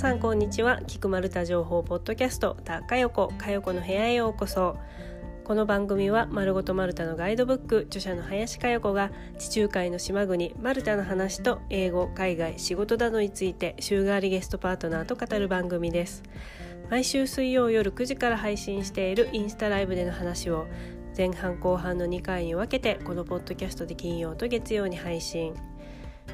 さんこんにちは。菊丸太情報ポッドキャストたかよこかよこの部屋へようこそ。この番組は丸ごとマルタのガイドブック著者の林佳代子が地中海の島国マルタの話と英語海外仕事などについて週替わりゲストパートナーと語る番組です。毎週水曜夜9時から配信しているインスタライブでの話を前半後半の2回に分けてこのポッドキャストで金曜と月曜に配信。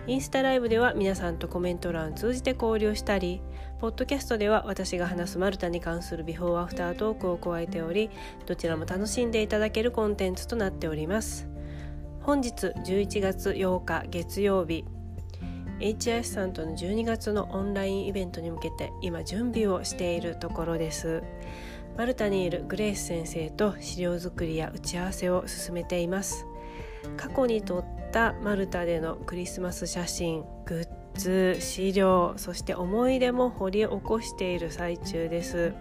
インスタライブでは皆さんとコメント欄を通じて交流したりポッドキャストでは私が話すマルタに関するビフォーアフタートークを加えておりどちらも楽しんでいただけるコンテンツとなっております。本日11月8日月曜日。HIS さんとの12月のオンラインイベントに向けて今準備をしているところです。マルタにいるグレース先生と資料作りや打ち合わせを進めています。過去に撮ったマルタでのクリスマス写真グッズ資料そして思い出も掘り起こしている最中です。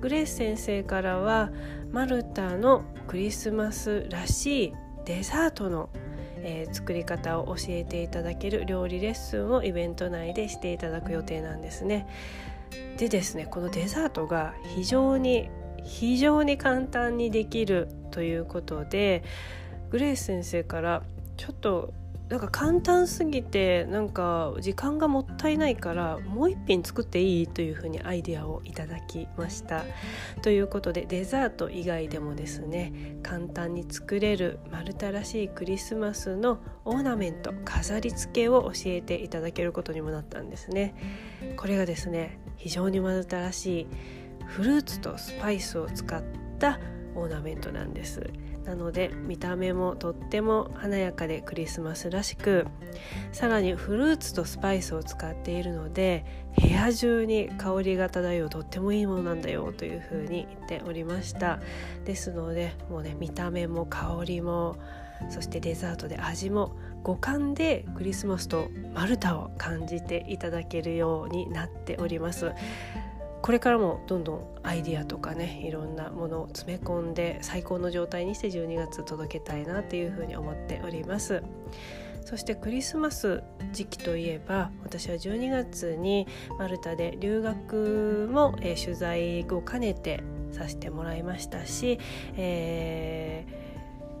グレース先生からはマルタのクリスマスらしいデザートの、えー、作り方を教えていただける料理レッスンをイベント内でしていただく予定なんですね。でですねこのデザートが非常に非常に簡単にできるということでグレース先生からちょっとなんか簡単すぎてなんか時間がもったいないからもう一品作っていいというふうにアイデアをいただきました。ということでデザート以外でもですね簡単に作れるマルタらしいクリスマスのオーナメント飾り付けを教えていただけることにもなったんですね。これがですね非常にマルタらしいフルーツとスパイスを使ったオーナメントなんです。なので見た目もとっても華やかでクリスマスらしくさらにフルーツとスパイスを使っているので部屋中に香りが漂うとってもいいものなんだよというふうに言っておりました。ですのでもうね見た目も香りもそしてデザートで味も五感でクリスマスとマルタを感じていただけるようになっております。これからもどんどんアイディアとかねいろんなものを詰め込んで最高の状態にして12月届けたいなっていうふうに思っております。そしてクリスマス時期といえば私は12月にマルタで留学も、えー、取材を兼ねてさせてもらいましたし、え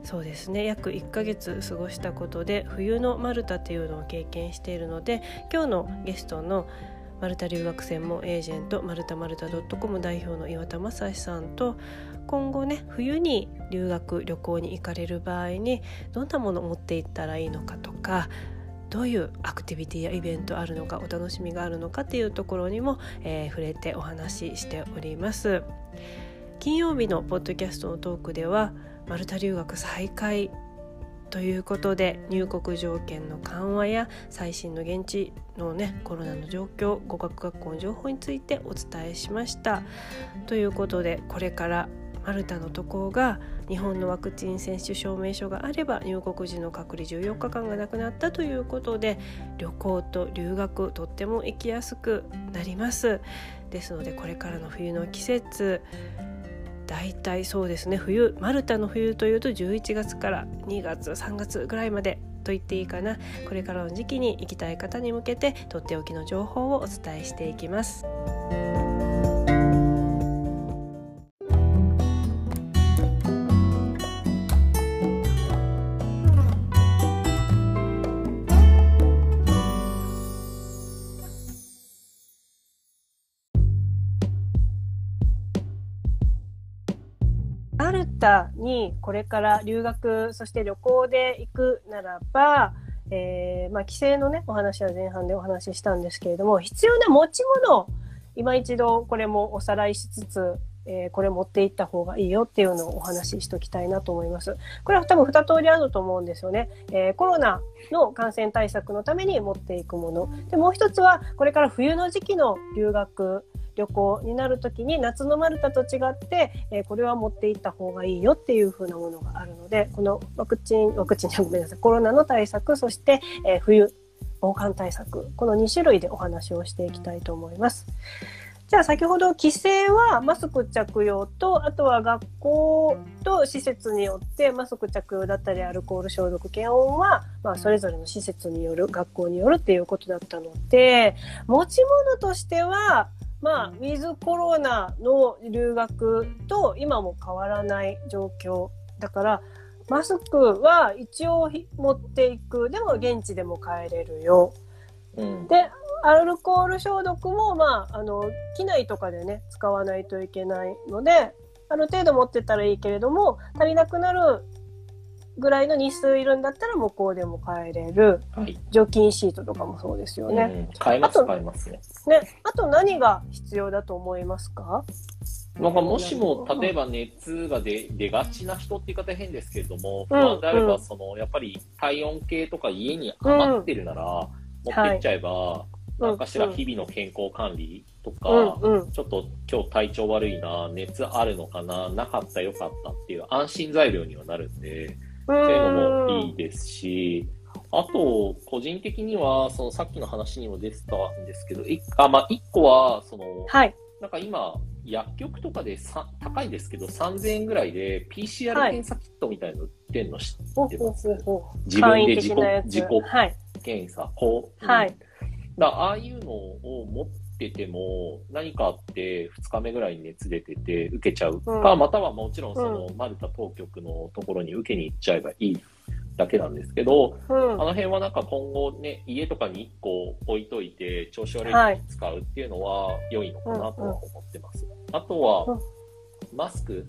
ー、そうですね約1ヶ月過ごしたことで冬のマルタっていうのを経験しているので今日のゲストのマルタ留学専門エージェントマルタマルタ .com 代表の岩田正史さんと今後ね冬に留学旅行に行かれる場合にどんなものを持っていったらいいのかとかどういうアクティビティやイベントあるのかお楽しみがあるのかっていうところにも、えー、触れてお話ししております。金曜日のポッドキャストのトークではマルタ留学再開ということで入国条件の緩和や最新の現地のねコロナの状況語学学校の情報についてお伝えしました。ということでこれからマルタの渡航が日本のワクチン接種証明書があれば入国時の隔離14日間がなくなったということで旅行と留学とっても行きやすくなりますですのでこれからの冬の季節大体そうですね冬マルタの冬というと11月から2月3月ぐらいまでと言っていいかなこれからの時期に行きたい方に向けてとっておきの情報をお伝えしていきます。タにこれから留学そして旅行で行くならば、えー、まあ、規制のねお話は前半でお話ししたんですけれども必要な持ち物今一度これもおさらいしつつ、えー、これ持っていった方がいいよっていうのをお話ししときたいなと思います。これは多分2通りあると思うんですよね。えー、コロナの感染対策のために持っていくもの。でもう一つはこれから冬の時期の留学旅行になる時に夏のマルタと違って、えー、これは持っていった方がいいよっていう風なものがあるのでこのワクチンワクチンじゃごめんなさいコロナの対策そして、えー、冬防寒対策この2種類でお話をしていきたいと思います。じゃあ先ほど規制はマスク着用とあとは学校と施設によってマスク着用だったりアルコール消毒検温は、まあ、それぞれの施設による学校によるっていうことだったので持ち物としてはまあ、ウィズコロナの留学と今も変わらない状況だからマスクは一応持っていくでも現地でも買えれるよ。うん、でアルコール消毒も、まあ、あの、機内とかでね、使わないといけないので、ある程度持ってたらいいけれども、足りなくなるぐらいの日数いるんだったら向こうでも買えれる、はい、除菌シートとかもそうですよね。うん、買えます買えますね。ね、あと何が必要だと思いますか？なんかもしも例えば熱が出出がちな人って言い方変ですけれども、不安であればその、やっぱり体温計とか家に余ってるなら持ってっちゃえば、何かしら日々の健康管理とか、うんうん、ちょっと今日体調悪いな、熱あるのかな、なかったよかったっていう安心材料にはなるんで、そういうのもいいですし、あと、個人的には、そのさっきの話にも出てたんですけど、あまあ、1個は、その、はい、なんか今、薬局とかでさ高いですけど、3000円ぐらいで PCR 検査キットみたいなの売ってんの知ってます、はい、自分で自己自己検査、こう、はい、だああいうのを持ってても、何かあって2日目ぐらいに熱出てて受けちゃう。か、うん、またはもちろんそのマルタ当局のところに受けに行っちゃえばいいだけなんですけど、うん、あの辺はなんか今後ね、家とかに1個置いといて調子悪い時に使うっていうのは良いのかなとは思ってます。あとは、マスク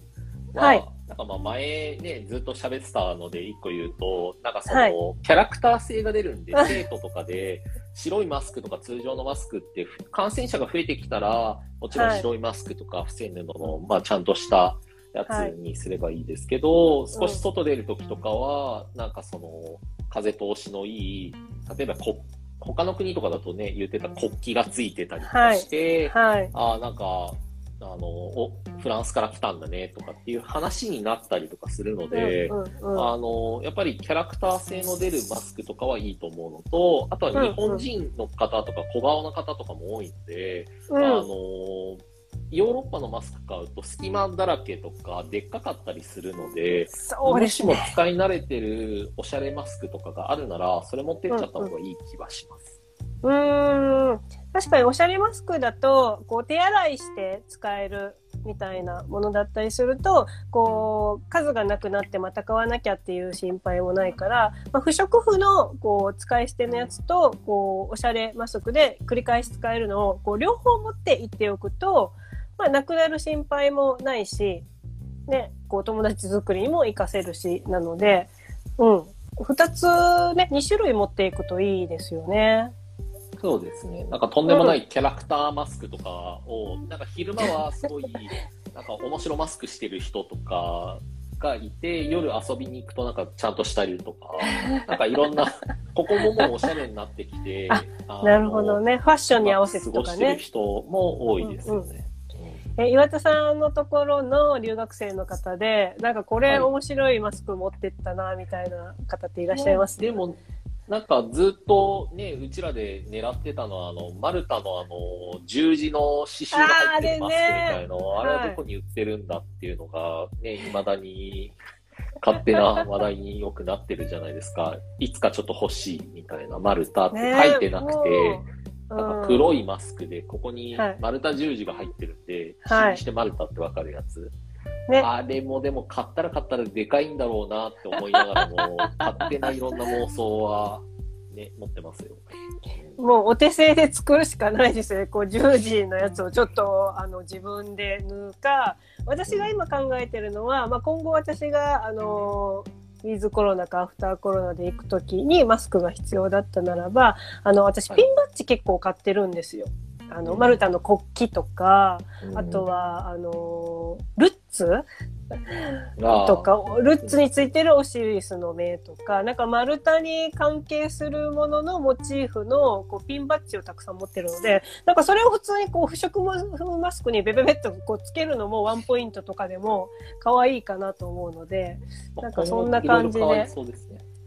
は、はい、なんかまあ前ね、ずっと喋ってたので一個言うと、なんかその、はい、キャラクター性が出るんで、生徒とかで白いマスクとか通常のマスクって感染者が増えてきたら、もちろん白いマスクとか防ぐのの、まあちゃんとしたやつにすればいいですけど、少し外出るときとかは、なんかその、風通しのいい、例えばこ他の国とかだとね、言ってた国旗がついてたりとかして、はい。はい、ああ、なんか、あのおフランスから来たんだねとかっていう話になったりとかするので、うんうんうん、あのやっぱりキャラクター性の出るマスクとかはいいと思うのとあとは日本人の方とか小顔の方とかも多いので、うん、あのヨーロッパのマスク買うと隙間だらけとかでっかかったりするので、ね、もしも使い慣れてるおしゃれマスクとかがあるならそれ持ってっちゃった方がいい気はします。うん、うん確かにおしゃれマスクだと、こう手洗いして使えるみたいなものだったりすると、こう数がなくなってまた買わなきゃっていう心配もないから、まあ、不織布のこう使い捨てのやつと、こうおしゃれマスクで繰り返し使えるのをこう両方持っていっておくと、まあ、なくなる心配もないし、ね、こう友達作りにも活かせるし、なので、うん。二つね、二種類持っていくといいですよね。そうですね。なんかとんでもないキャラクターマスクとかを、なんか昼間はすごい、なんか面白マスクしてる人とかがいて、夜遊びに行くとなんかちゃんとしたりとか、なんかいろんな、ここももうおしゃれになってきて、なるほどね。ファッションに合わせてとかね。過ごしてる人も多いですよね。え岩田さんのところの留学生の方で、なんかこれ面白いマスク持ってったな、みたいな方っていらっしゃいます、ね、でも、なんかずっとね、うちらで狙ってたのは、あの、マルタのあの、十字の刺繍が入ってるマスクみたいの、あ,、れはどこに売ってるんだっていうのが、ね、未だに、勝手な話題によくなってるじゃないですか。いつかちょっと欲しいみたいな、マルタって書いてなくて、なんか黒いマスクで、ここにマルタ十字が入ってるんで、はい、してマルタってわかるやつ。ね、あれもでも買ったら買ったらでかいんだろうなって思いながらも、勝手ないろんな妄想はね、持ってますよ。もうお手製で作るしかないですね。こう、十字のやつをちょっと、あの、自分で縫うか、私が今考えてるのは、まあ、今後私が、あの、ウィズコロナかアフターコロナで行くときにマスクが必要だったならば、あの、私ピンバッジ結構買ってるんですよ。あの、マルタの国旗とか、あとは、あの、ルッツとか、ルッツについてるオシリスの目とか、なんか丸太に関係するもののモチーフのこうピンバッジをたくさん持ってるので、なんかそれを普通にこう不織布マスクにベベベッとこうつけるのもワンポイントとかでも可愛いかなと思うので、なんかそんな感じで。でね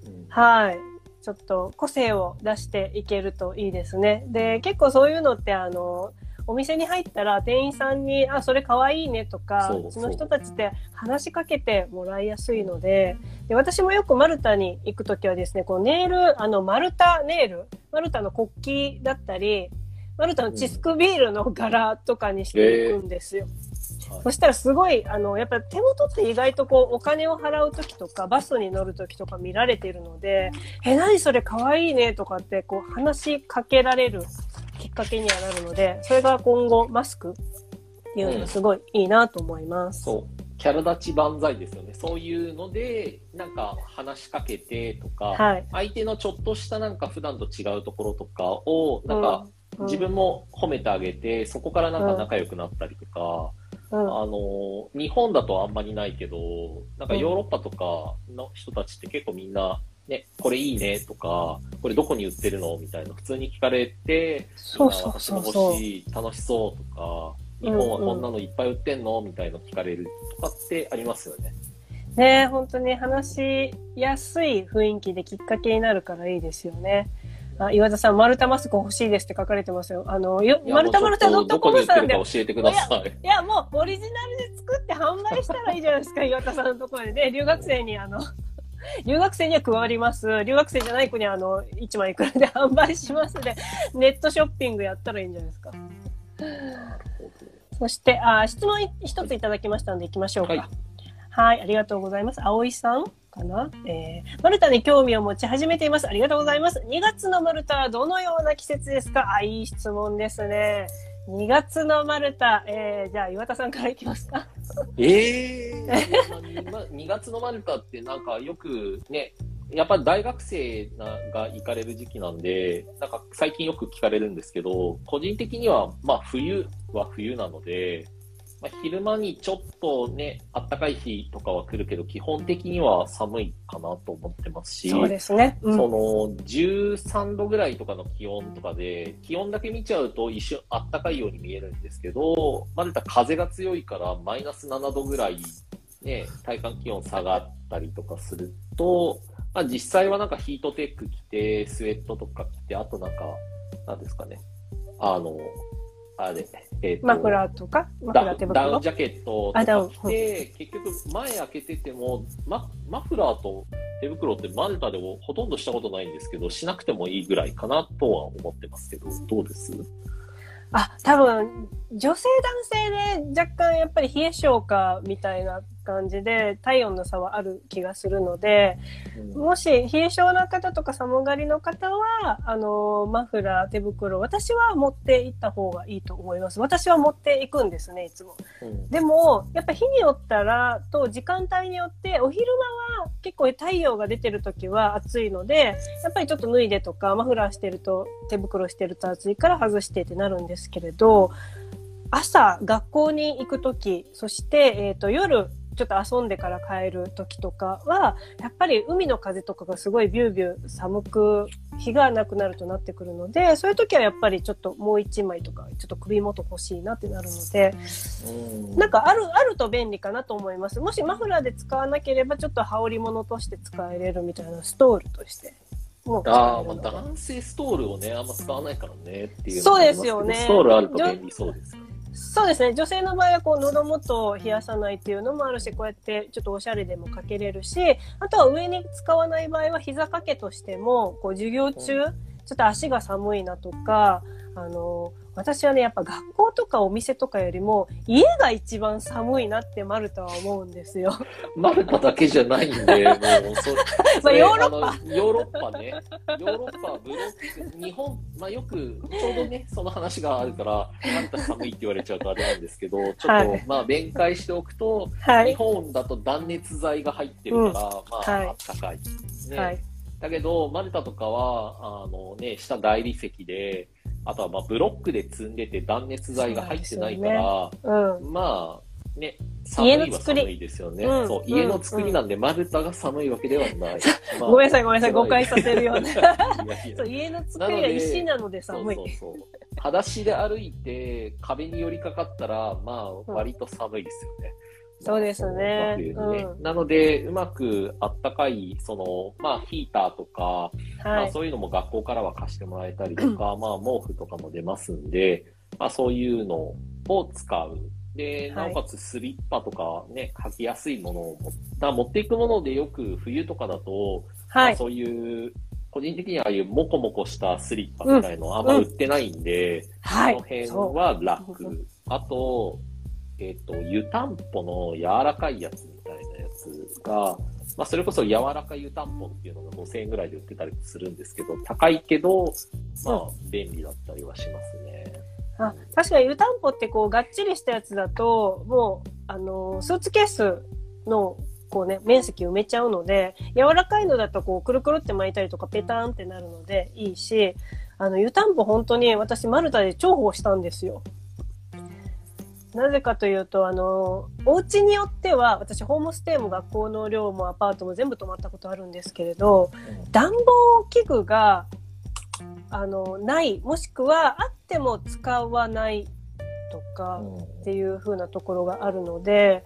うん、はい。ちょっと個性を出していけるといいですね。で、結構そういうのってあの、お店に入ったら店員さんに、あ、それかわいいねとか、うちの人たちって話しかけてもらいやすいので、で私もよくマルタに行くときはですね、こうネイル、あの、マルタネイル、マルタの国旗だったり、マルタのチスクビールの柄とかにしていくんですよ。えー、そしたらすごい、あの、やっぱ手元って意外とこう、お金を払うときとか、バスに乗るときとか見られているので、え、何それかわいいねとかって、こう、話しかけられるきっかけにはなるので、それが今後、マスクっていうのがすごいいいなと思います。うん、そう。キャラ立ち万歳ですよね。そういうので、なんか話しかけてとか、はい、相手のちょっとしたなんか普段と違うところとかを、なんか、うん自分も褒めてあげて、そこからなんか仲良くなったりとか、うん、あの、日本だとあんまりないけど、なんかヨーロッパとかの人たちって結構みんな、ね、これいいねとか、これどこに売ってるの？みたいな普通に聞かれて、そうそうそうそう。しい、楽しそうとか、日本はこんなのいっぱい売ってんの？みたいな聞かれるとかってありますよね。ね本当に話しやすい雰囲気できっかけになるからいいですよね。あ岩田さん、丸太マスク欲しいですって書かれてますよ。あの、よ丸太丸太ドットコムさんで。教えてください。いや、もうオリジナルで作って販売したらいいじゃないですか、岩田さんのところで。で、留学生にあの、留学生には加わります。留学生じゃない子にあの、1枚いくらで販売しますで、ネットショッピングやったらいいんじゃないですか。そして、あ質問一ついただきましたので行きましょうか。はい、はい、ありがとうございます。葵さん。かな、えー、マルタに興味を持ち始めています。ありがとうございます。2月のマルタはどのような季節ですか？あ、いい質問ですね。2月のマルタ、えー、じゃあ岩田さんからいきますか。ええー、2月のマルタってなんかよくね、やっぱり大学生が行かれる時期なんで、なんか最近よく聞かれるんですけど、個人的にはまあ冬は冬なので、まあ、昼間にちょっとね、暖かい日とかは来るけど、基本的には寒いかなと思ってますし、そうですね。うん、その、13度ぐらいとかの気温とかで、気温だけ見ちゃうと一瞬暖かいように見えるんですけど、まだ風が強いからマイナス7度ぐらい、ね、体感気温下がったりとかすると、まあ、実際はなんかヒートテック着て、スウェットとか着て、あとなんか、なんですかね、あの、あれ、えーと、マフラーとか？マフラー手袋？ダウンジャケットとか着て、結局前開けてても、ママフラーと手袋ってマルタでもほとんどしたことないんですけど、しなくてもいいぐらいかなとは思ってますけど、どうです？あ、多分、女性男性で若干やっぱり冷え性かみたいな感じで体温の差はある気がするので、うん、もし冷え性な方とか寒がりの方は、あの、マフラー、手袋、私は持っていった方がいいと思います。私は持っていくんですね、いつも。うん、でも、やっぱ日によったらと時間帯によって、お昼間は結構太陽が出てる時は暑いので、やっぱりちょっと脱いでとか、マフラーしてると、手袋してると暑いから外してってなるんですけれど、朝学校に行く時、そして、えっ、ー、と、夜ちょっと遊んでから帰る時とかは、やっぱり海の風とかがすごいビュービュー寒く、日がなくなるとなってくるので、そういう時はやっぱりちょっともう一枚とか、ちょっと首元欲しいなってなるので、なんかある、あると便利かなと思います。もしマフラーで使わなければ、ちょっと羽織物として使えれるみたいなストールとして。ああ、まあ男性ストールをね、あんま使わないからねっていう。そうですよね。ストールあると便利そうです。そうですね。女性の場合はこう喉元を冷やさないっていうのもあるしこうやってちょっとおしゃれでもかけれるしあとは上に使わない場合は膝掛けとしてもこう授業中ちょっと足が寒いなとかあの私はね、やっぱ学校とかお店とかよりも、家が一番寒いなってマルタは思うんですよ。マルタだけじゃないんで、もうそ、まあヨーロッパ。ヨーロッパね。ヨーロッパ、ブロック、日本、まあよく、ちょうどね、その話があるから、マルタ寒いって言われちゃうとあれなんですけど、ちょっと、はい、まあ弁解しておくと、はい、日本だと断熱材が入ってるから、うん、まあ、はい、あったかい。ね。はいだけど、マルタとかは、あのね、下大理石で、あとはまあブロックで積んでて断熱材が入ってないから、ねうん、まあね、寒いは寒いですよね。うん、そう、家の作りなんで、丸太が寒いわけではない。まあ、ごめんなさい、ごめんなさい、誤解させるような。そう家の作りが石なので寒い。そうそうそう。裸足で歩いて壁に寄りかかったら、まあ割と寒いですよね。そうですね。ね。うん、なので、うまくあったかい、その、まあ、ヒーターとか、はい、まあ、そういうのも学校からは貸してもらえたりとか、まあ、毛布とかも出ますんで、まあ、そういうのを使う。で、なおかつスリッパとかね、履きやすいものを持持っていくものでよく冬とかだと、はい、まあ、そういう、個人的にはああいうモコモコしたスリッパみたいのあんま売ってないんで、うん。うん、その辺は楽。あと、えっ、ー、と、湯たんぽの柔らかいやつみたいなやつが、まあ、それこそ柔らか湯たんぽっていうのが5000円ぐらいで売ってたりするんですけど、高いけど、まあ、便利だったりはしますね。あ確かに湯たんぽってこうがっちりしたやつだともうあのスーツケースのこうね面積埋めちゃうので柔らかいのだとこうくるくるって巻いたりとかペタンってなるのでいいしあの湯たんぽ本当に私マルタで重宝したんですよ。なぜかというと、あの、お家によっては、私、ホームステイも学校の寮もアパートも全部泊まったことあるんですけれど、暖房器具が、あの、ない、もしくはあっても使わないとかっていう風なところがあるので、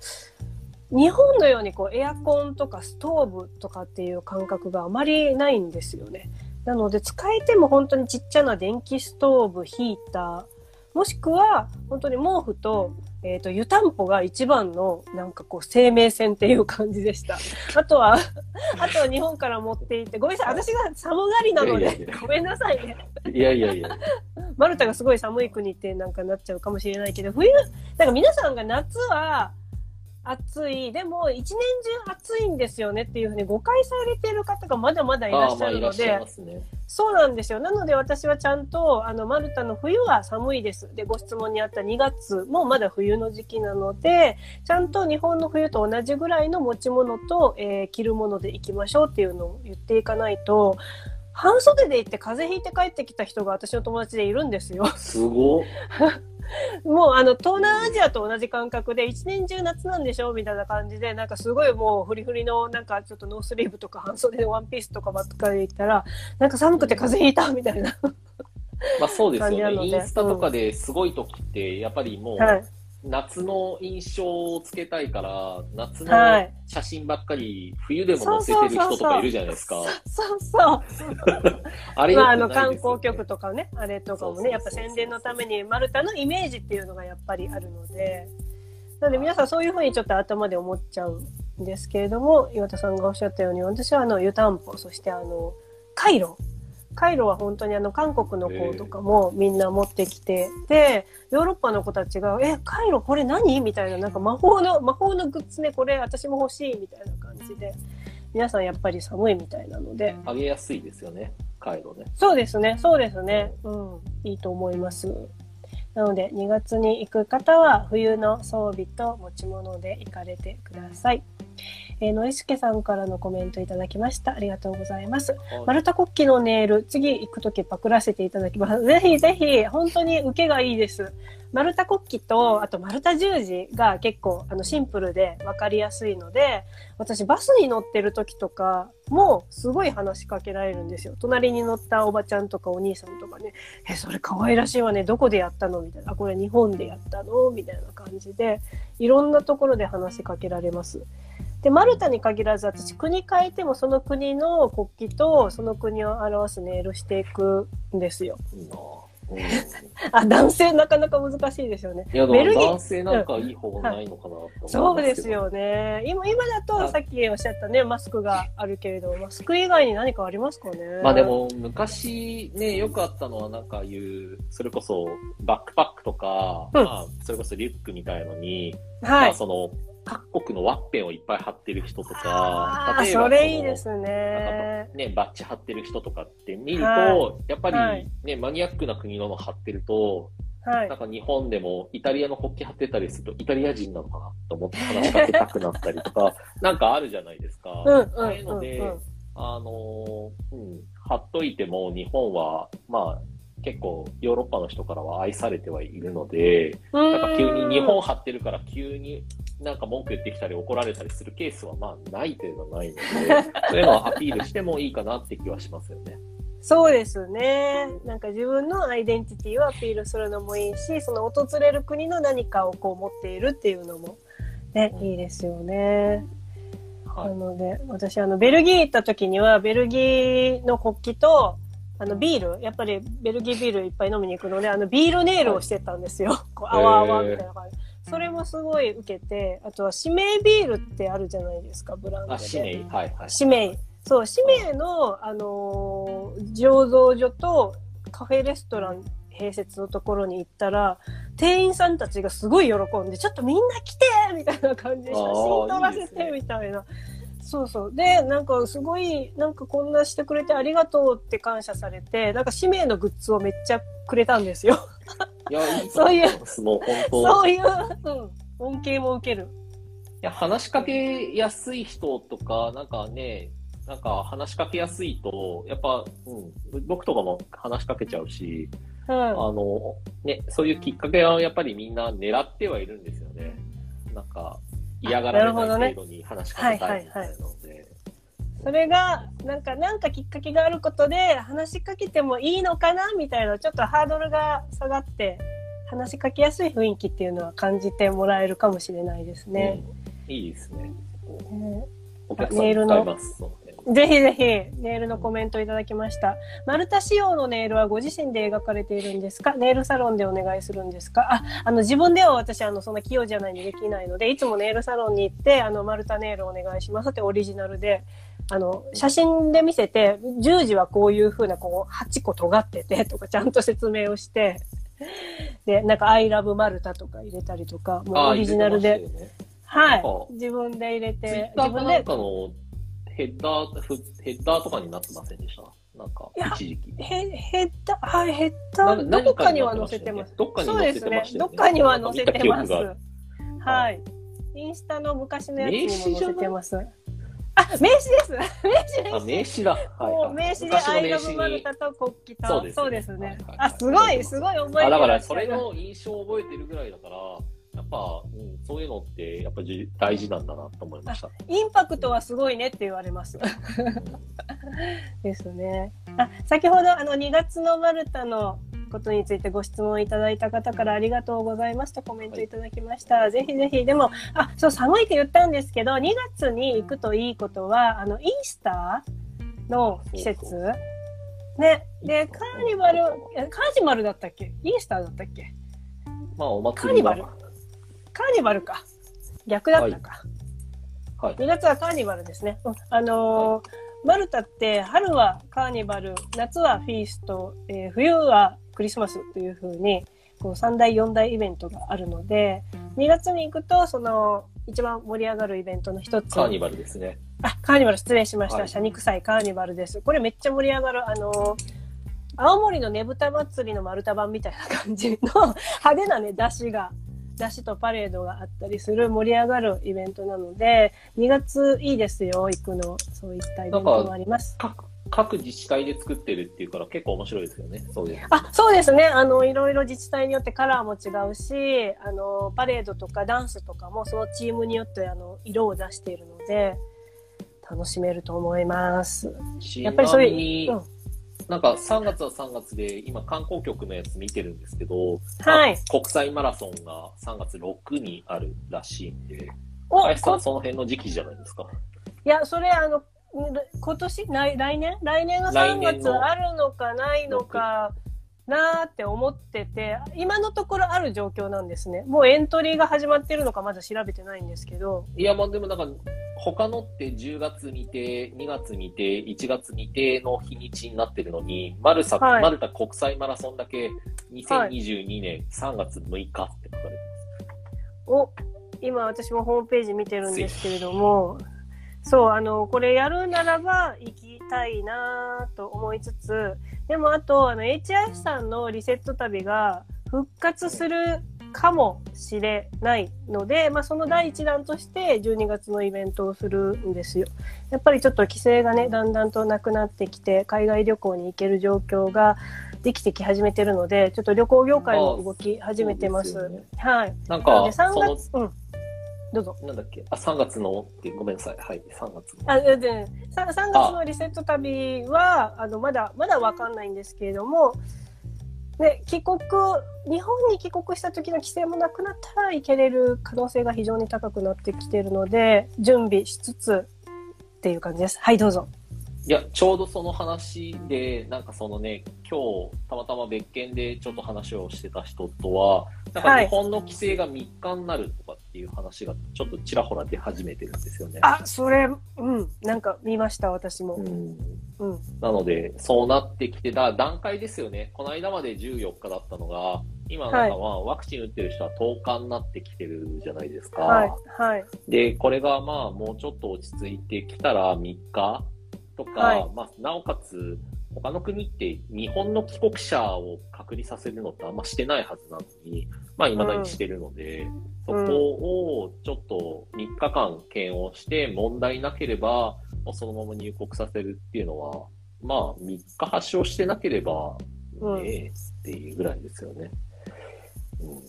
日本のようにこうエアコンとかストーブとかっていう感覚があまりないんですよね。なので使えても本当にちっちゃな電気ストーブ、ヒーター、もしくは、本当に毛布と、えっ、ー、と、湯たんぽが一番の、なんかこう、生命線っていう感じでした。あとは、あとは日本から持っていて、ごめんなさい、私が寒がりなので、ごめんなさいね。いやいやいや。マルタがすごい寒い国ってなんかなっちゃうかもしれないけど、冬、なんか皆さんが夏は、暑い、でも一年中暑いんですよねっていうふうに誤解されてる方がまだまだいらっしゃるので、ね、そうなんですよ。なので私はちゃんと、あの、マルタの冬は寒いです。で、ご質問にあった2月もまだ冬の時期なので、ちゃんと日本の冬と同じぐらいの持ち物と、えー、着るもので行きましょうっていうのを言っていかないと、半袖で行って風邪ひいて帰ってきた人が私の友達でいるんですよ。すご もうあの東南アジアと同じ感覚で一年中夏なんでしょみたいな感じでなんかすごいもうフリフリのなんかちょっとノースリーブとか半袖のワンピースとかばっかり言ったらなんか寒くて風邪ひいたみたいな。まあそうですよね。インスタとかですごい時ってやっぱりもう、はい夏の印象をつけたいから、夏の写真ばっかり、冬でも載せてる人とかいるじゃないですか。そうそう。あれ、まあ、あの、観光局とかね、あれとかもね、やっぱ宣伝のために、マルタのイメージっていうのがやっぱりあるので、なので皆さんそういうふうにちょっと頭で思っちゃうんですけれども、岩田さんがおっしゃったように、私はあの、湯たんぽ、そしてあの、カイロ。カイロは本当にあの韓国の子とかもみんな持ってきて、で、ヨーロッパの子たちが、え、カイロこれ何？みたいな、なんか魔法の、魔法のグッズね、これ私も欲しいみたいな感じで、皆さんやっぱり寒いみたいなので。あげやすいですよね、カイロね。そうですね、そうですね。うん、いいと思います。なので、2月に行く方は冬の装備と持ち物で行かれてください。えー、のりすけさんからのコメントいただきました。ありがとうございます。丸太国旗のネイル、次行くときパクらせていただきます。ぜひぜひ、本当に受けがいいです。丸太国旗と、あと丸太十字が結構あのシンプルで分かりやすいので、私バスに乗ってる時とかもすごい話しかけられるんですよ。隣に乗ったおばちゃんとかお兄さんとかね、え、それ可愛らしいわね、どこでやったの？みたいな。あ、これ日本でやったの？みたいな感じで、いろんなところで話しかけられます。で、マルタに限らず私国変えてもその国の国旗とその国を表すネイルしていくんですよ。あ、男性なかなか難しいですよね。いや、ベルギー男性なんかいい方がないのかなと思うそうですよね。今、今だとさっきおっしゃったね、マスクがあるけれど、マスク以外に何かありますかね？まあでも、昔ね、よくあったのはなんかいう、それこそバックパックとか、うん、まあ、それこそリュックみたいのに、はい。まあその、各国のワッペンをいっぱい貼ってる人とか、例えばそれいいですね。ね、バッチ貼ってる人とかって見ると、はい、やっぱりね、はい、マニアックな国のの貼ってると、はい、なんか日本でもイタリアの国旗貼ってたりすると、イタリア人なのかなと思って話しかけたくなったりとか、なんかあるじゃないですか。うん、ああいうので、あの、うん、貼っといても日本は、まあ、結構ヨーロッパの人からは愛されてはいるので、なんか急に日本張ってるから急になんか文句言ってきたり怒られたりするケースはまあないというのはないので、そういうのをアピールしてもいいかなって気はしますよね。そうですね。なんか自分のアイデンティティをアピールするのもいいし、その訪れる国の何かをこう持っているっていうのもね、うん、いいですよね。はい、なので、私あの、ベルギー行った時には、ベルギーの国旗と、あのビール、やっぱりベルギービールいっぱい飲みに行くので、あのビールネイルをしてたんですよ。はい、こう、あわあわみたいな感じ。それもすごい受けて、あとは、指名ビールってあるじゃないですか、ブランドで。あ、指名はいはい。指名。そう、指名の、あのー、醸造所とカフェレストラン併設のところに行ったら、店員さんたちがすごい喜んで、ちょっとみんな来てみたいな感じで写真撮らせてみたいな。そうそう。で、なんかすごい、なんかこんなしてくれてありがとうって感謝されて、なんか使命のグッズをめっちゃくれたんですよ。いや、いいそういう、もう本当そういう、うん、恩恵も受ける。いや、話しかけやすい人とか、なんかね、なんか話しかけやすいと、やっぱ、うん、僕とかも話しかけちゃうし、うん、あの、ね、そういうきっかけはやっぱりみんな狙ってはいるんですよね。なんか、嫌がられない程度に話しかけたいみたいなので。それが、なんか、なんかきっかけがあることで、話しかけてもいいのかなみたいな、ちょっとハードルが下がって、話しかけやすい雰囲気っていうのは感じてもらえるかもしれないですね。うん、いいですね。お客さん使います。ぜひぜひ、ネイルのコメントいただきました。丸太仕様のネイルはご自身で描かれているんですか？ネイルサロンでお願いするんですか？あ、あの、自分では私、あの、そんな器用じゃないんでできないので、いつもネイルサロンに行って、あの、丸太ネイルお願いしますってオリジナルで、あの、写真で見せて、十字はこういう風な、こう、8個尖ってて、とか、ちゃんと説明をして、で、なんか、I love 丸太とか入れたりとか、もうオリジナルで、ね、はい。自分で入れて、自分で。ヘッダー、ヘッダーとかになってませんでした？なんか、一時期。ヘヘッダー、はい、ヘッダー、どこかには載せてます。どっかに載せてますね。どっかには載せてます。はい。インスタの昔のやつにも載せてます。あ、名刺です。名刺です。あ、名刺だ。はい、名刺でアイラブマルタと国旗と。そうですね。あ、すごい、すごい覚えてる。だから、それの印象を覚えてるぐらいだから、ぱ、うん、そういうのってやっぱじ大事なんだなと思いました。インパクトはすごいねって言われます。ですね。あ、先ほどあの2月のマルタのことについてご質問いただいた方からありがとうございますとコメントいただきました。はい、ぜひぜひ、でも、あ、そう、寒いって言ったんですけど、2月に行くといいことは、あの、イースターの季節？ね。で、カーニバル、カージマルだったっけ？イースターだったっけ？まあ、お祭りカーニバル？カーニバルか。逆だったか。はい。2月はカーニバルですね。あのーはい、マルタって春はカーニバル、夏はフィースト、えー、冬はクリスマスというふうに、こう3大4大イベントがあるので、2月に行くと、その、一番盛り上がるイベントの一つ。カーニバルですね。あ、カーニバル失礼しました。はい、シャニクサイカーニバルです。これめっちゃ盛り上がる、あのー、青森のねぶた祭りの丸太版みたいな感じの派手なね、出汁が出しとパレードがあったりする盛り上がるイベントなので、2月いいですよ、行くの。そういったイベントもあります。各自治体で作ってるっていうから結構面白いですよね。そういう。あ、そうですね。あの、いろいろ自治体によってカラーも違うし、あの、パレードとかダンスとかもそのチームによってあの、色を出しているので、楽しめると思います。やっぱりそういう、うんなんか3月は3月で、今観光局のやつ見てるんですけど、はい。国際マラソンが3月6にあるらしいんで、お林さんその辺の時期じゃないですか？いや、それあの、今年？来来年？来年の3月あるのかないのかなーって思ってて、今のところある状況なんですね。もうエントリーが始まってるのかまだ調べてないんですけど。いや、まあでもなんか、他のって10月未定、2月未定、1月未定の日にちになってるのに、マルサ、はい、マルタ国際マラソンだけ2022年3月6日って書かれてます。はい、お、今私もホームページ見てるんですけれども、そう、あの、これやるならば行きたいなと思いつつ、でもあと、あの、HIF さんのリセット旅が復活するかもしれないので、まあ、その第一弾として12月のイベントをするんですよ。やっぱりちょっと規制がね、だんだんとなくなってきて、海外旅行に行ける状況ができてき始めてるので、ちょっと旅行業界も動き始めてます。すね、はい。なんか、な3月、うん。どうぞ。なんだっけ？あ、3月のってごめんなさい。はい、3月の。あ、で、3, 3月のリセット旅は、あの、まだ、まだわかんないんですけれども、で、帰国、日本に帰国した時の規制もなくなったら行けれる可能性が非常に高くなってきているので、準備しつつっていう感じです。はい、どうぞ。いや、ちょうどその話で、なんかそのね、今日、たまたま別件でちょっと話をしてた人とは、なんか日本の規制が3日になるとかっていう話がちょっとちらほら出始めてるんですよね。あ、それ、うん、なんか見ました、私も。うん。うん、なので、そうなってきてた段階ですよね。この間まで14日だったのが、今なんかまあ、ワクチン打ってる人は10日になってきてるじゃないですか。はい。はい。で、これがまあ、もうちょっと落ち着いてきたら3日とか、はい、まあ、なおかつ、他の国って日本の帰国者を隔離させるのってあんましてないはずなのに、まあ未だにしてるので、うん、そこをちょっと3日間検温して問題なければ、そのまま入国させるっていうのは、まあ3日発症してなければ、ねえっていうぐらいですよね。うん、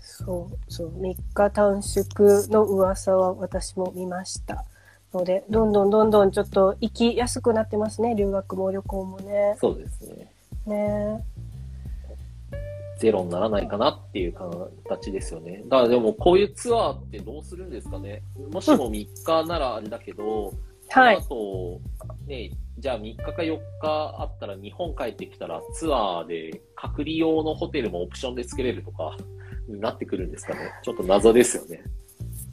そうそう。3日短縮の噂は私も見ましたのでどんどんどんどんちょっと行きやすくなってますね留学も旅行もねそうですねねゼロにならないかなっていう形ですよね。だからでもこういうツアーってどうするんですかね。もしも3日ならあれだけど、はい。あと、ね、じゃあ3日か4日あったら日本帰ってきたらツアーで隔離用のホテルもオプションでつけれるとか になってくるんですかね。ちょっと謎ですよね。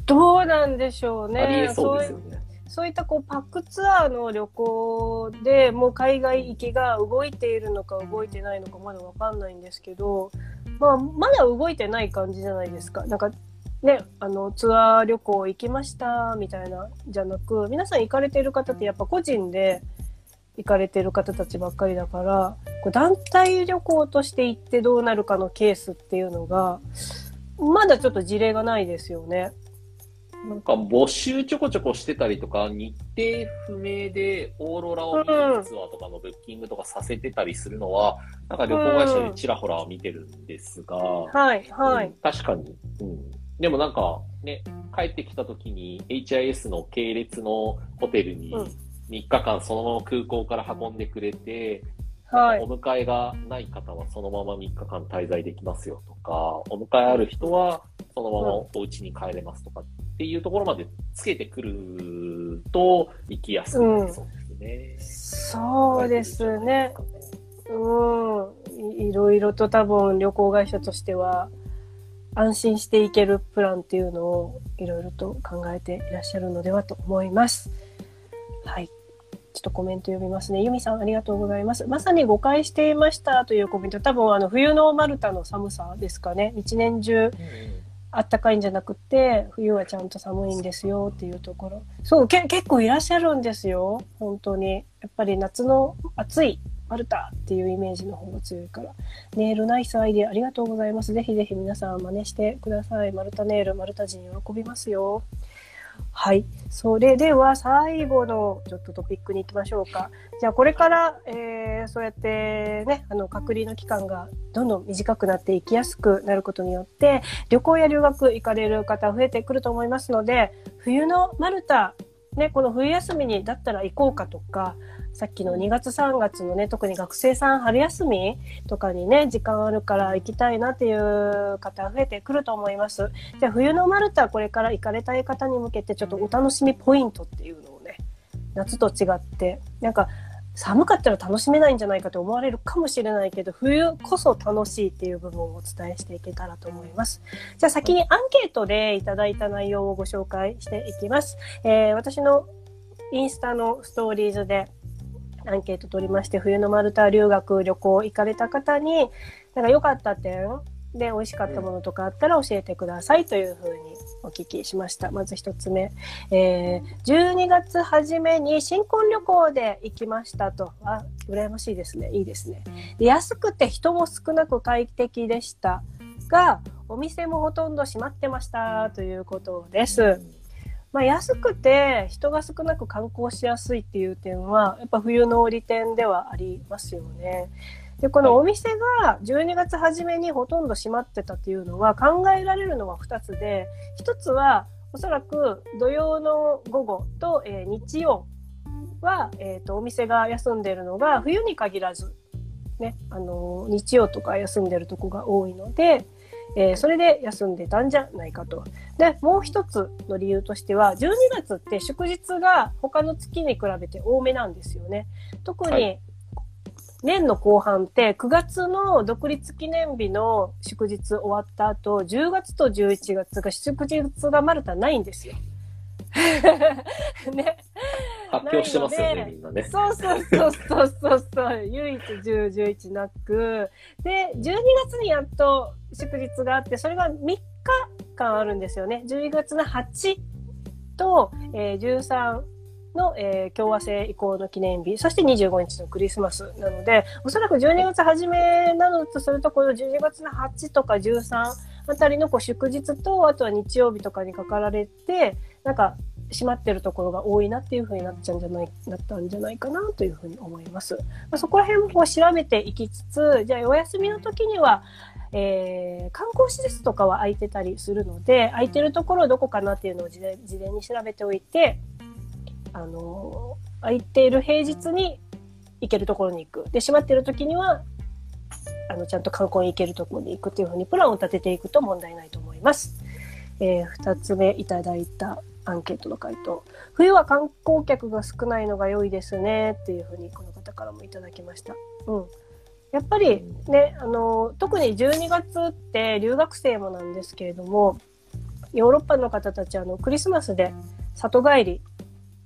どうなんでしょうね。ありえそうですよね。そういったこうパックツアーの旅行でもう海外行きが動いているのか動いてないのかまだわかんないんですけど、まあ、まだ動いてない感じじゃないですか。なんかね、あのツアー旅行行きましたみたいなじゃなく皆さん行かれてる方ってやっぱ個人で行かれてる方たちばっかりだからこう団体旅行として行ってどうなるかのケースっていうのがまだちょっと事例がないですよね。なんか募集ちょこちょこしてたりとか、日程不明でオーロラを見るツアーとかのブッキングとかさせてたりするのは、うん、なんか旅行会社でちらほら見てるんですが、はい、はい、うん、確かに、うん。でもなんかね、帰ってきた時に HIS の系列のホテルに3日間そのまま空港から運んでくれて、はい、お迎えがない方はそのまま3日間滞在できますよとか、お迎えある人はそのままお家に帰れますとかっていうところまでつけてくると行きやすくなりそうですね。うん、そうですね。うん。いろいろと多分旅行会社としては安心していけるプランっていうのをいろいろと考えていらっしゃるのではと思います。はい。ちょっとコメント読みますね。ユミさんありがとうございます。まさに誤解していましたというコメント。多分あの冬のマルタの寒さですかね。一年中あったかいんじゃなくて、冬はちゃんと寒いんですよっていうところ。そう、け結構いらっしゃるんですよ。本当に。やっぱり夏の暑いマルタっていうイメージの方が強いから。ネイルナイスアイディアありがとうございます。ぜひぜひ皆さん真似してください。マルタネイル、マルタ人喜びますよ。はい。それでは最後のちょっとトピックに行きましょうか。じゃあこれから、えー、そうやってね、あの隔離の期間がどんどん短くなっていきやすくなることによって、旅行や留学行かれる方増えてくると思いますので、冬のマルタ、ね、この冬休みにだったら行こうかとか、さっきの2月3月のね、特に学生さん春休みとかにね、時間あるから行きたいなっていう方増えてくると思います。じゃあ冬のマルタこれから行かれたい方に向けてちょっとお楽しみポイントっていうのをね、夏と違って、なんか寒かったら楽しめないんじゃないかと思われるかもしれないけど、冬こそ楽しいっていう部分をお伝えしていけたらと思います。じゃあ先にアンケートでいただいた内容をご紹介していきます。えー、私のインスタのストーリーズでアンケート取りまして、冬のマルタ留学旅行行かれた方に、なんか良かった点で美味しかったものとかあったら教えてくださいというふうにお聞きしました。まず一つ目。えー、12月初めに新婚旅行で行きましたと。あ、羨ましいですね。いいですね。で安くて人も少なく快適でしたが、お店もほとんど閉まってましたということです。まあ、安くて人が少なく観光しやすいっていう点はやっぱ冬の利点ではありますよね。でこのお店が12月初めにほとんど閉まってたっていうのは考えられるのは2つで1つはおそらく土曜の午後と、えー、日曜は、えーと、お店が休んでるのが冬に限らず、ねあのー、日曜とか休んでるとこが多いので、えー、それで休んでたんじゃないかと。で、もう一つの理由としては、12月って祝日が他の月に比べて多めなんですよね。特に、年の後半って9月の独立記念日の祝日終わった後、10月と11月が祝日がマルタないんですよ。ね。発表してますよね、みんなね。そうそうそうそうそうそう。唯一10、11なく。で、12月にやっと祝日があって、それが3日間あるんですよね。12月の8と、えー、13の、えー、共和制移行の記念日、そして25日のクリスマスなので、おそらく12月初めなのとすると、この12月の8とか13あたりのこう祝日と、あとは日曜日とかにかかられて、なんか閉まってるところが多いなっていうふうになっちゃうんじゃない、なったんじゃないかなというふうに思います。まあ、そこら辺もこう調べていきつつ、じゃあお休みの時には、えー、観光施設とかは空いてたりするので、空いてるところどこかなっていうのを事前事前に調べておいて、あのー、空いている平日に行けるところに行く。で、閉まってる時には、あの、ちゃんと観光に行けるところに行くっていうふうにプランを立てていくと問題ないと思います。えー、2つ目いただいたアンケートの回答。冬は観光客が少ないのが良いですねっていうふうにこの方からもいただきました。うん。やっぱりね、あの、特に12月って留学生もなんですけれども、ヨーロッパの方たちあのクリスマスで里帰り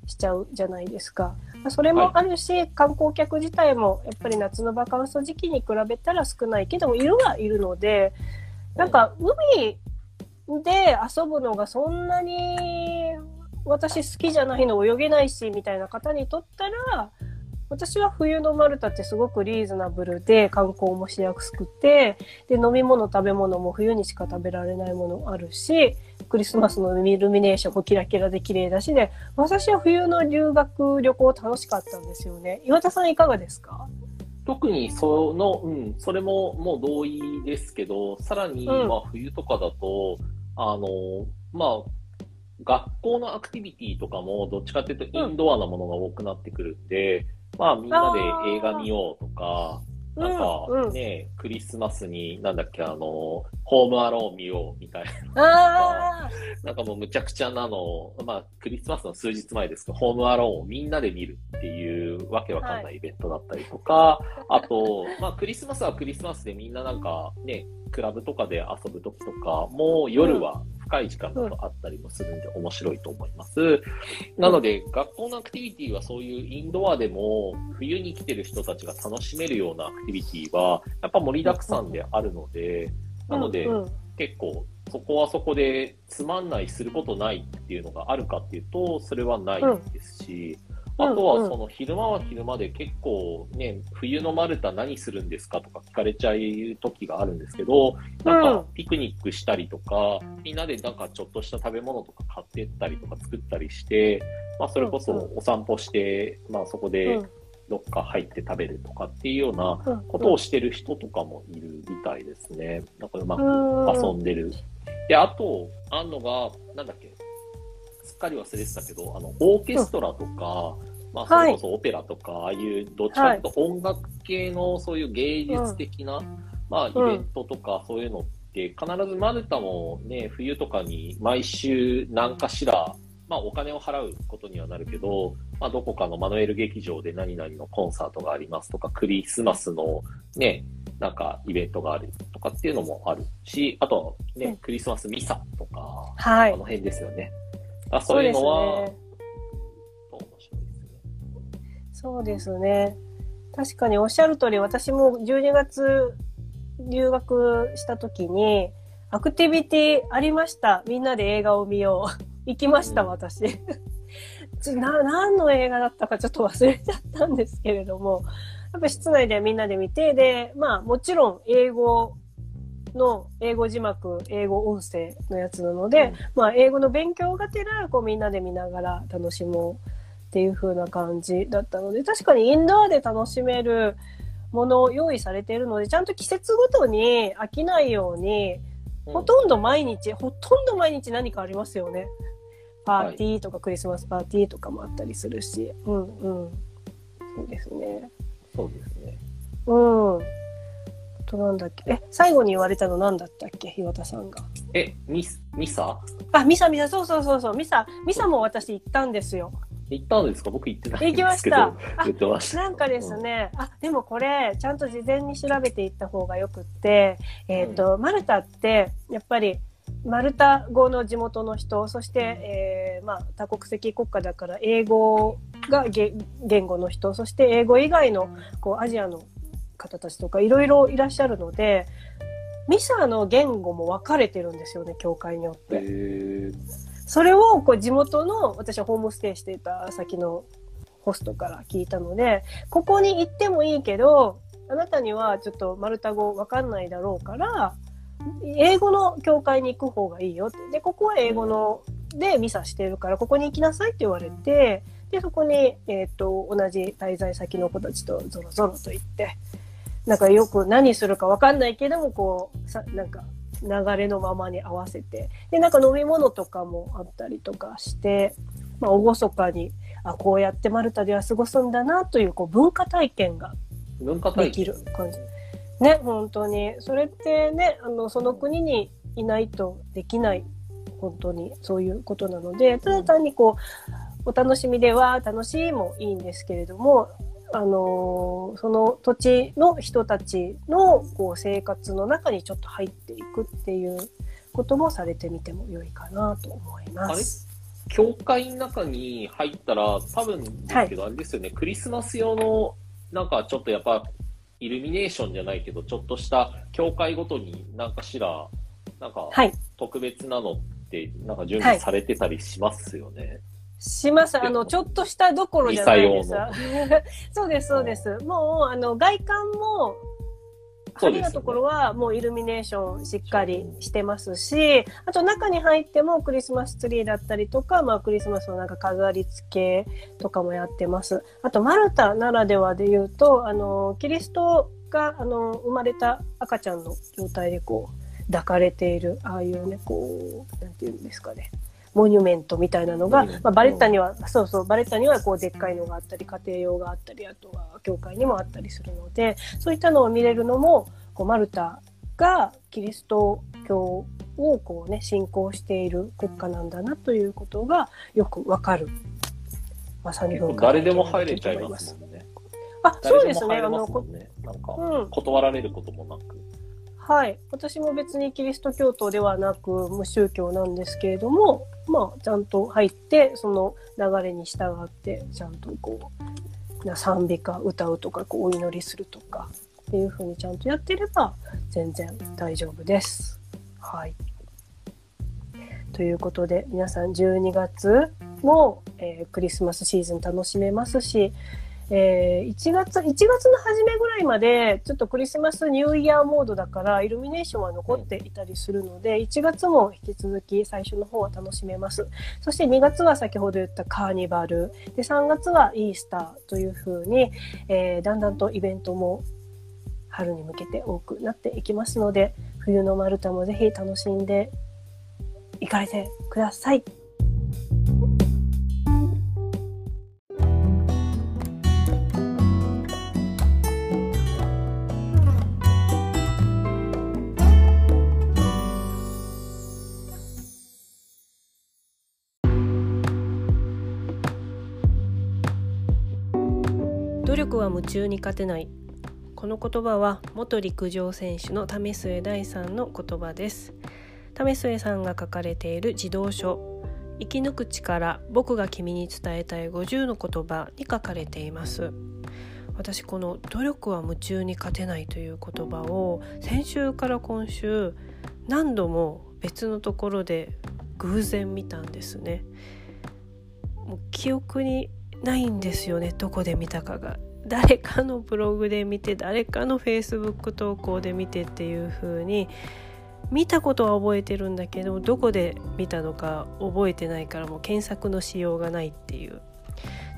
しちゃうじゃないですか。それもあるし、はい、観光客自体もやっぱり夏のバカンス時期に比べたら少ないけども、いるはいるので、なんか海で遊ぶのがそんなに私好きじゃないの泳げないしみたいな方にとったら私は冬のマルタってすごくリーズナブルで観光もしやすくてで飲み物食べ物も冬にしか食べられないものあるしクリスマスのイルミネーションもキラキラで綺麗だしで私は冬の留学旅行楽しかったんですよね。岩田さんいかがですか？特にその、うん、それももう同意ですけど、さらに、まあ冬とかだと、あの、まあ、学校のアクティビティとかもどっちかっていうとインドアなものが多くなってくるんで、うん、まあみんなで映画見ようとか、なんかね、うん、クリスマスに、なんだっけ、あの、ホームアローン見ようみたいな。なんかもうむちゃくちゃなの、まあクリスマスの数日前ですけど、ホームアローンをみんなで見るっていうわけわかんないイベントだったりとか、はい、あと、まあクリスマスはクリスマスでみんななんかね、クラブとかで遊ぶ時とかも夜は深い時間だとあったりもするんで面白いと思います。なので、学校のアクティビティはそういうインドアでも冬に来てる人たちが楽しめるようなアクティビティはやっぱ盛りだくさんであるので、なので、結構そこはそこでつまんないすることないっていうのがあるかっていうと、それはないですし、あとはその昼間は昼間で結構ね、冬のマルタ何するんですかとか聞かれちゃう時があるんですけど、なんかピクニックしたりとか、みんなでなんかちょっとした食べ物とか買ってったりとか作ったりして、まあそれこそお散歩して、まあそこでどっか入って食べるとかっていうようなことをしてる人とかもいるみたいですね。なんかうまく遊んでる。で、あと、あんのが、なんだっけ、かり忘れてたけど、あの、オーケストラとか、うん、まあ、それこそオペラとか、はい、ああいう、どっちかというと音楽系のそういう芸術的な、うん、まあ、イベントとか、そういうのって、必ずマルタもね、冬とかに毎週何かしら、まあ、お金を払うことにはなるけど、まあ、どこかのマノエル劇場で何々のコンサートがありますとか、クリスマスのね、なんかイベントがあるとかっていうのもあるし、あとね、クリスマスミサとか、はい、あの辺ですよね。あそういうのは、そうですね。確かにおっしゃる通り、私も12月留学した時に、アクティビティありました。みんなで映画を見よう。行きました、私。な、何の映画だったかちょっと忘れちゃったんですけれども、やっぱ室内でみんなで見て、で、まあもちろん英語の英語字幕、英語音声のやつなので、うん、まあ、英語の勉強がてら、こう、みんなで見ながら楽しもうっていう風な感じだったので、確かにインドアで楽しめるものを用意されているので、ちゃんと季節ごとに飽きないように、ほとんど毎日、ほとんど毎日何かありますよね。パーティーとかクリスマスパーティーとかもあったりするし。うんうん。そうですね。そうですね。うん。となんだっけ？え最後に言われたの何だったっけ？岩田さんが。えミミサ？あミサミサ。そうそうそうそう。ミサミサも私行ったんですよ。行ったんですか？僕行ってない行きました。なんかですね、うん、あでもこれちゃんと事前に調べていった方がよくってえっ、ー、と、うん、マルタってやっぱりマルタ語の地元の人そして、えーまあ、多国籍国家だから英語が言語の人そして英語以外のこうアジアの方たちとかいろいろいらっしゃるのでミサの言語も分かれてるんですよね教会によって。それをこう地元の私はホームステイしていた先のホストから聞いたのでここに行ってもいいけどあなたにはちょっとマルタ語分かんないだろうから英語の教会に行く方がいいよってでここは英語のでミサしてるからここに行きなさいって言われてでそこに、えーと、同じ滞在先の子たちとぞろぞろと行ってなんかよく何するか分かんないけどもこうさなんか流れのままに合わせて。でなんか飲み物とかもあったりとかして、まあ、厳かにあこうやってマルタでは過ごすんだなというこう文化体験ができる感じ。ね本当に。それってねあのその国にいないとできない本当にそういうことなのでただ単にこうお楽しみでは楽しいもいいんですけれどもあのその土地の人たちのこう生活の中にちょっと入っていくっていうこともされてみても良いかなと思います。教会の中に入ったら多分ですけど、あれですよね、クリスマス用のなんかちょっとやっぱイルミネーションじゃないけどちょっとした教会ごとに何かしらなんか特別なのってなんか準備されてたりしますよね。はいします。あの、ちょっとしたどころじゃないです。そうです、そうです。もう、あの、外観も、派手なところはもうイルミネーションしっかりしてますし、あと中に入ってもクリスマスツリーだったりとか、まあクリスマスのなんか飾り付けとかもやってます。あとマルタならではで言うと、あの、キリストが、あの、生まれた赤ちゃんの状態でこう、抱かれている、ああいうね、こう、なんていうんですかね。モニュメントみたいなのが、まあ、バレッタには、そうそう、バレッタにはこうでっかいのがあったり、家庭用があったり、あとは教会にもあったりするので、そういったのを見れるのも、こうマルタがキリスト教をこうね、信仰している国家なんだなということがよくわかる。まあ、3分誰でも入れちゃいますもんね。あ、そうですね。あの、なんか、断られることもなく。はい。私も別にキリスト教徒ではなく無宗教なんですけれども、まあ、ちゃんと入って、その流れに従って、ちゃんとこう、賛美歌歌うとか、こうお祈りするとか、っていう風にちゃんとやってれば、全然大丈夫です。はい。ということで、皆さん12月も、えー、クリスマスシーズン楽しめますし、えー、1月、1月の初めぐらいまで、ちょっとクリスマスニューイヤーモードだから、イルミネーションは残っていたりするので、1月も引き続き最初の方は楽しめます。そして2月は先ほど言ったカーニバル、で、3月はイースターというふうに、えー、だんだんとイベントも春に向けて多くなっていきますので、冬のマルタもぜひ楽しんで行かれてください。夢中に勝てない。この言葉は元陸上選手の為末大さんの言葉です。為末さんが書かれている児童書。生き抜く力僕が君に伝えたい。50の言葉に書かれています。私この努力は夢中に勝てないという言葉を先週から今週何度も別のところで偶然見たんですね。もう記憶にないんですよね。どこで見たかが。誰かのブログで見て誰かのフェイスブック投稿で見てっていう風に見たことは覚えてるんだけどどこで見たのか覚えてないからもう検索のしようがないっていう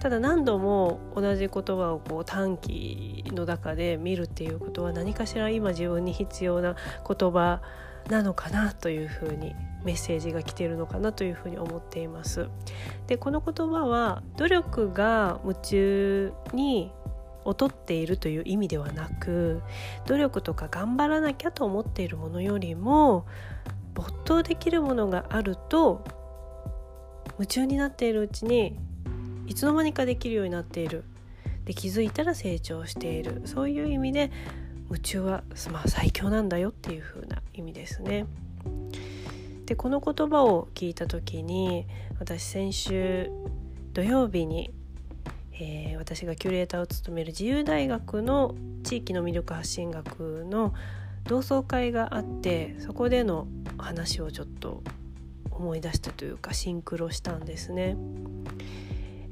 ただ何度も同じ言葉をこう短期の中で見るっていうことは何かしら今自分に必要な言葉なのかなというふうにメッセージが来てるのかなというふうに思っています。でこの言葉は努力が夢中に劣っているという意味ではなく努力とか頑張らなきゃと思っているものよりも没頭できるものがあると夢中になっているうちにいつの間にかできるようになっているで気づいたら成長しているそういう意味で夢中は、まあ、最強なんだよっていう風な意味ですね。でこの言葉を聞いた時に私先週土曜日に、えー、私がキュレーターを務める自由大学の地域の魅力発信学の同窓会があってそこでの話をちょっと思い出したというかシンクロしたんですね。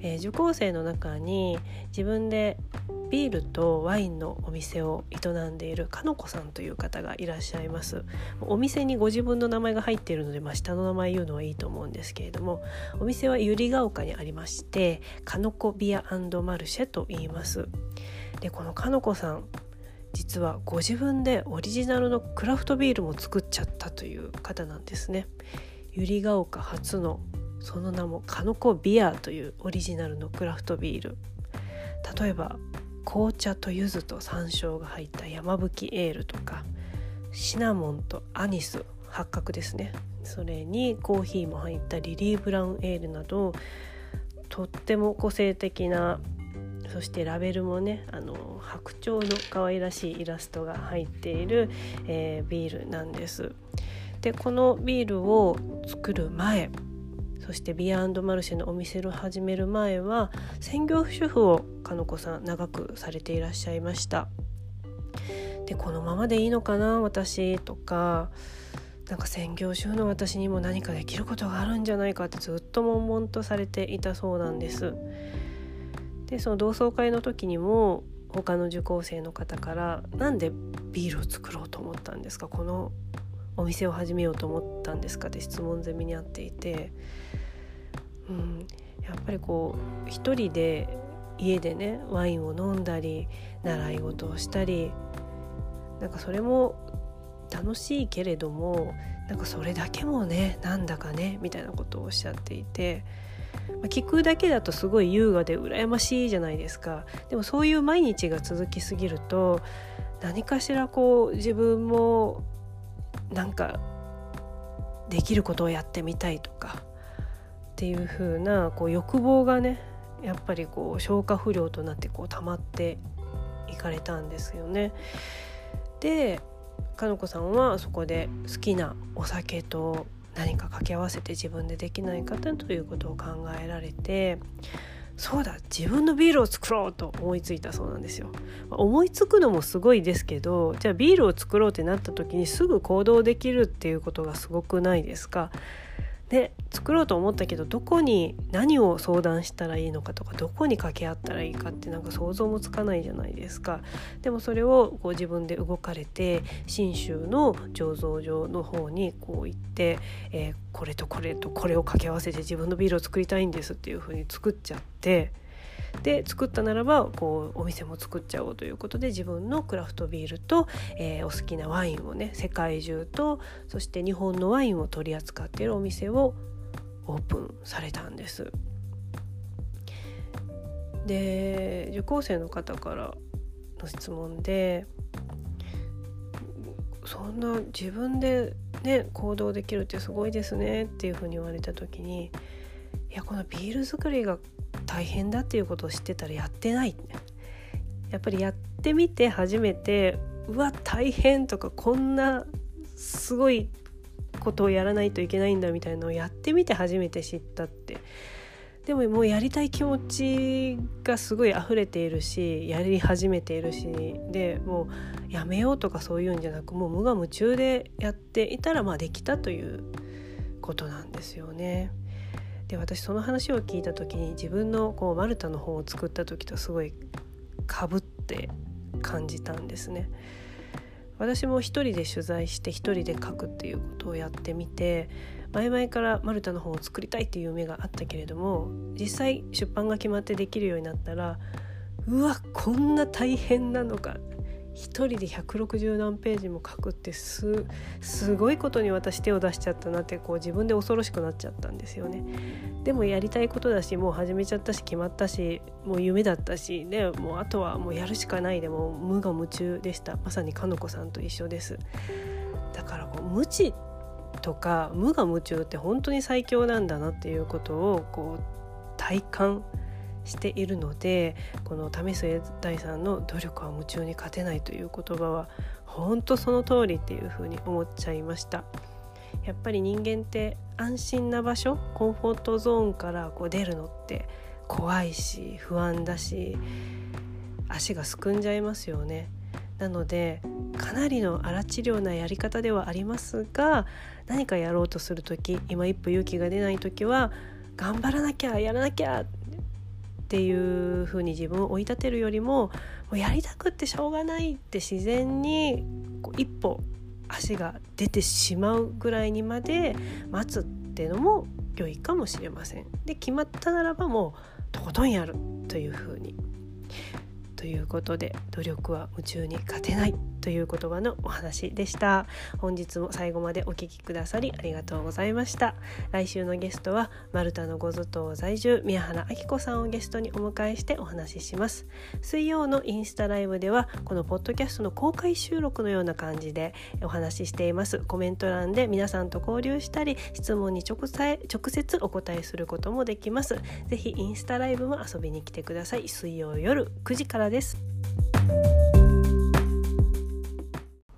えー、受講生の中に自分でビールとワインのお店を営んでいるかのこさんという方がいらっしゃいます。お店にご自分の名前が入っているので、まあ、下の名前言うのはいいと思うんですけれどもお店は百合ヶ丘にありましてかのこビアマルシェと言います。でこのかのこさん実はご自分でオリジナルのクラフトビールも作っちゃったという方なんですね。百合ヶ丘初のその名もかのこビアというオリジナルのクラフトビール例えば紅茶と柚子と山椒が入った山吹エールとかシナモンとアニス八角ですねそれにコーヒーも入ったリリー・ブラウンエールなどとっても個性的なそしてラベルもねあの白鳥の可愛らしいイラストが入っている、えー、ビールなんです。でこのビールを作る前そしてビアンドマルシェのお店を始める前は専業主婦をかのこさん長くされていらっしゃいましたでこのままでいいのかな私とかなんか専業主婦の私にも何かできることがあるんじゃないかってずっと悶々とされていたそうなんですでその同窓会の時にも他の受講生の方から「なんでビールを作ろうと思ったんですかこのお店を始めようと思ったんですか?」って質問攻めにあっていてうん、やっぱりこう一人で家でねワインを飲んだり習い事をしたりなんかそれも楽しいけれどもなんかそれだけもねなんだかねみたいなことをおっしゃっていて、まあ、聞くだけだとすごい優雅で羨ましいじゃないですか。でもそういう毎日が続きすぎると何かしらこう自分もなんかできることをやってみたいとかっていう風なこう欲望がねやっぱりこう消化不良となってこう溜まっていかれたんですよね。でかのこさんはそこで好きなお酒と何か掛け合わせて自分でできないかということを考えられてそうだ自分のビールを作ろうと思いついたそうなんですよ。思いつくのもすごいですけどじゃあビールを作ろうってなった時にすぐ行動できるっていうことがすごくないですか？で作ろうと思ったけどどこに何を相談したらいいのかとかどこに掛け合ったらいいかってなんか想像もつかないじゃないですかでもそれをこう自分で動かれて信州の醸造所の方にこう行って、えー、これとこれとこれを掛け合わせて自分のビールを作りたいんですっていう風に作っちゃって。で作ったならばこうお店も作っちゃおうということで自分のクラフトビールと、えー、お好きなワインをね世界中とそして日本のワインを取り扱っているお店をオープンされたんです。で受講生の方からの質問でそんな自分でね行動できるってすごいですねっていうふうに言われた時にいやこのビール作りが大変だっていうことを知ってたらやってないやっぱりやってみて初めてうわ大変とかこんなすごいことをやらないといけないんだみたいなのをやってみて初めて知ったってでももうやりたい気持ちがすごい溢れているしやり始めているしでもうやめようとかそういうんじゃなくもう無我夢中でやっていたらまあできたということなんですよね。で私その話を聞いた時に自分のこうマルタの本を作った時とすごいかぶって感じたんですね。私も一人で取材して一人で書くっていうことをやってみて前々からマルタの本を作りたいっていう夢があったけれども実際出版が決まってできるようになったらうわこんな大変なのか1人で160何ページも書くってすごいことに私手を出しちゃったなってこう自分で恐ろしくなっちゃったんですよね。でもやりたいことだしもう始めちゃったし決まったしもう夢だったしでもうあとはもうやるしかないでも無我夢中でしたまさにかのこさんと一緒です。だからこう無知とか無我夢中って本当に最強なんだなっていうことをこう体感しているのでこの為末大さんの「努力は夢中に勝てない」という言葉は本当その通りっていうふうに思っちゃいました。やっぱり人間って安心な場所コンフォートゾーンからこう出るのって怖いし不安だし足がすくんじゃいますよね。なのでかなりの荒治療なやり方ではありますが何かやろうとする時今一歩勇気が出ない時は頑張らなきゃやらなきゃっていう風に自分を追い立てるよりももうやりたくってしょうがないって自然にこう一歩足が出てしまうぐらいにまで待つっていうのも良いかもしれません。で決まったならばもうとことんやるという風にということで努力は夢中に勝てないという言葉のお話でした。本日も最後までお聴きくださりありがとうございました。来週のゲストはマルタのごゾ島在住宮原明子さんをゲストにお迎えしてお話しします。水曜のインスタライブではこのポッドキャストの公開収録のような感じでお話ししています。コメント欄で皆さんと交流したり質問に直直接お答えすることもできます。ぜひインスタライブも遊びに来てください。水曜夜9時からです。